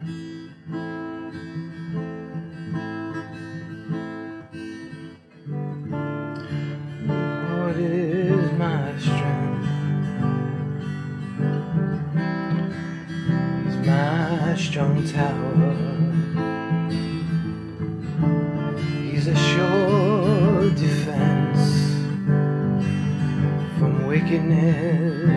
What is my strength? Is my strong tower. He's a sure defense from wickedness.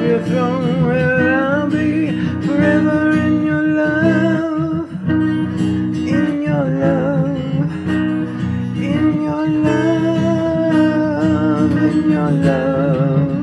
of your throne where I'll be forever in your love, in your love, in your love, in your love.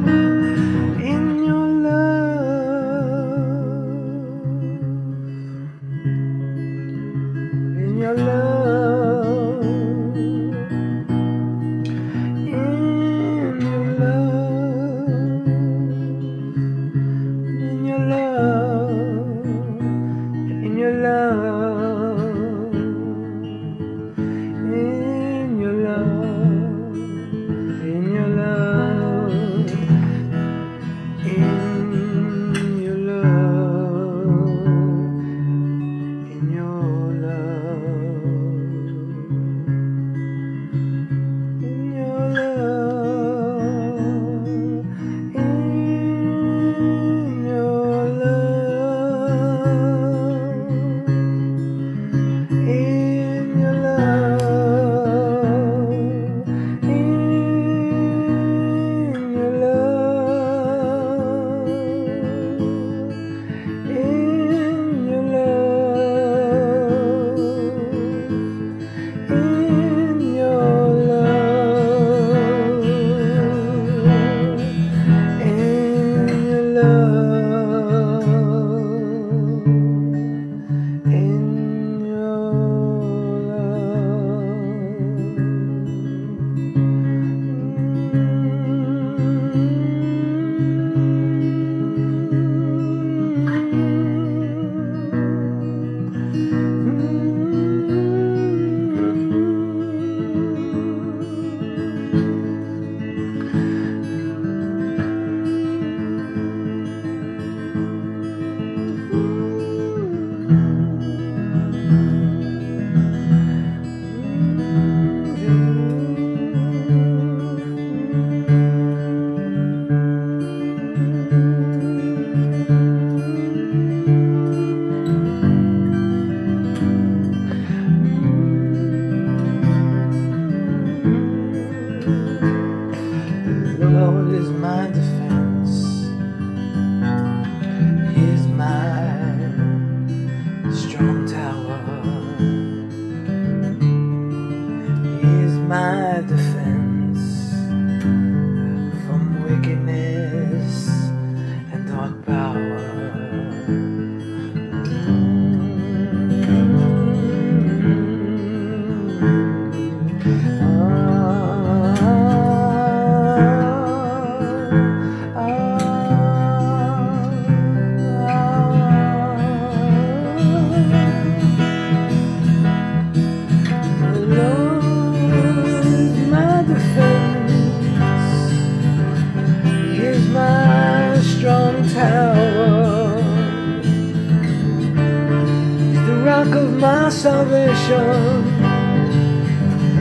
rock of my salvation,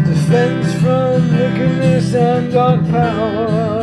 defense from wickedness and dark power.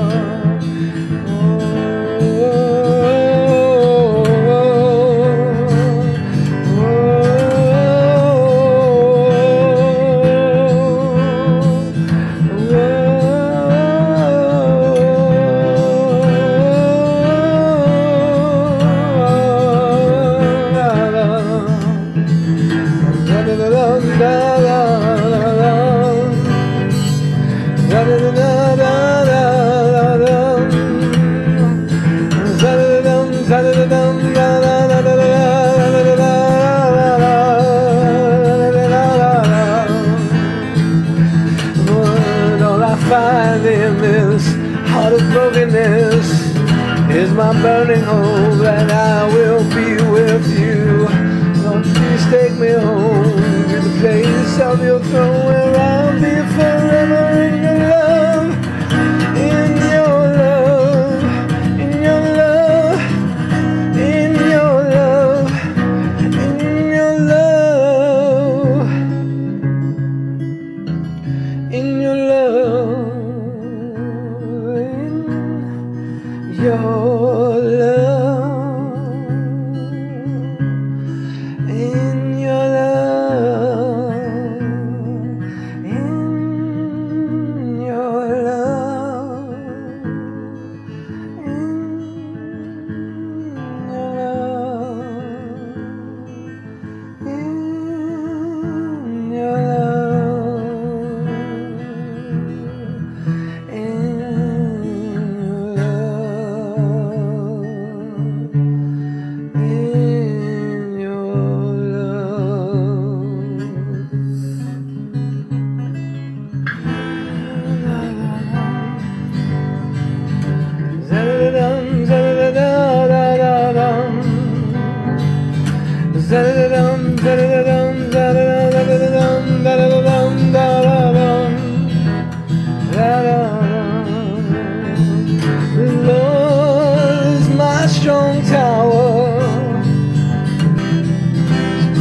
With you. Lord, please take me home to the place of your throne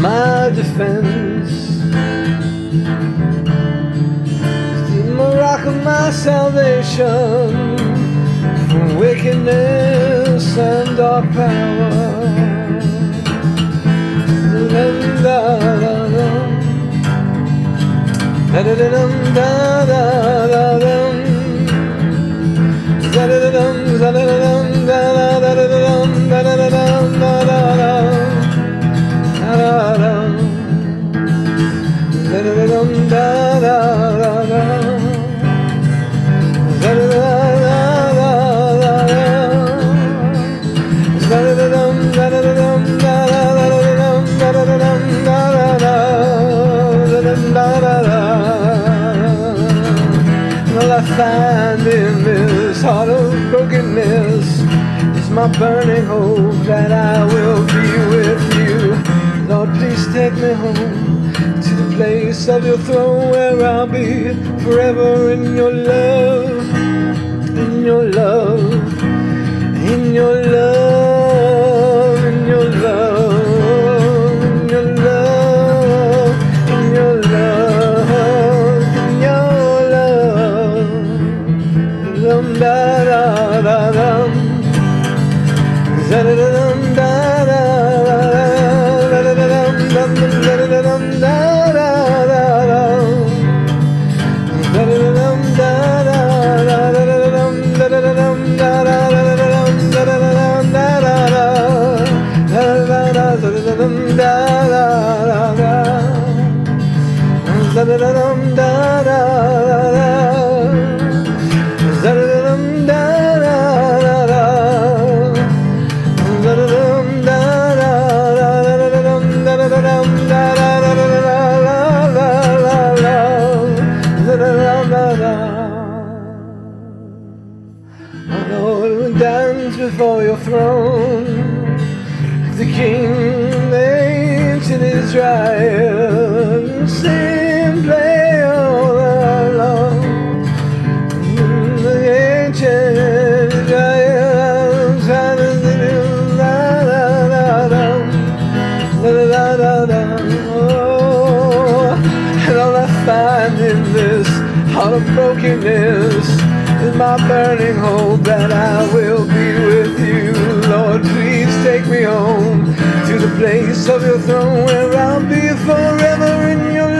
my defense. is the rock of my salvation from wickedness and dark power. Da da da dum da da da dum da da da dum da da da dum da da da dum da da da dum well, I find in this heart of brokenness is my burning hope that I will be you. Lord, please take me home to the place of your throne where I'll be forever in your love, in your love, in your love, dance before your throne. The King in his sing, la oh, and all I find in this heart of brokenness is my burning hope that I will be with you. Lord, please take me home to the place of your throne where I'll be forever in your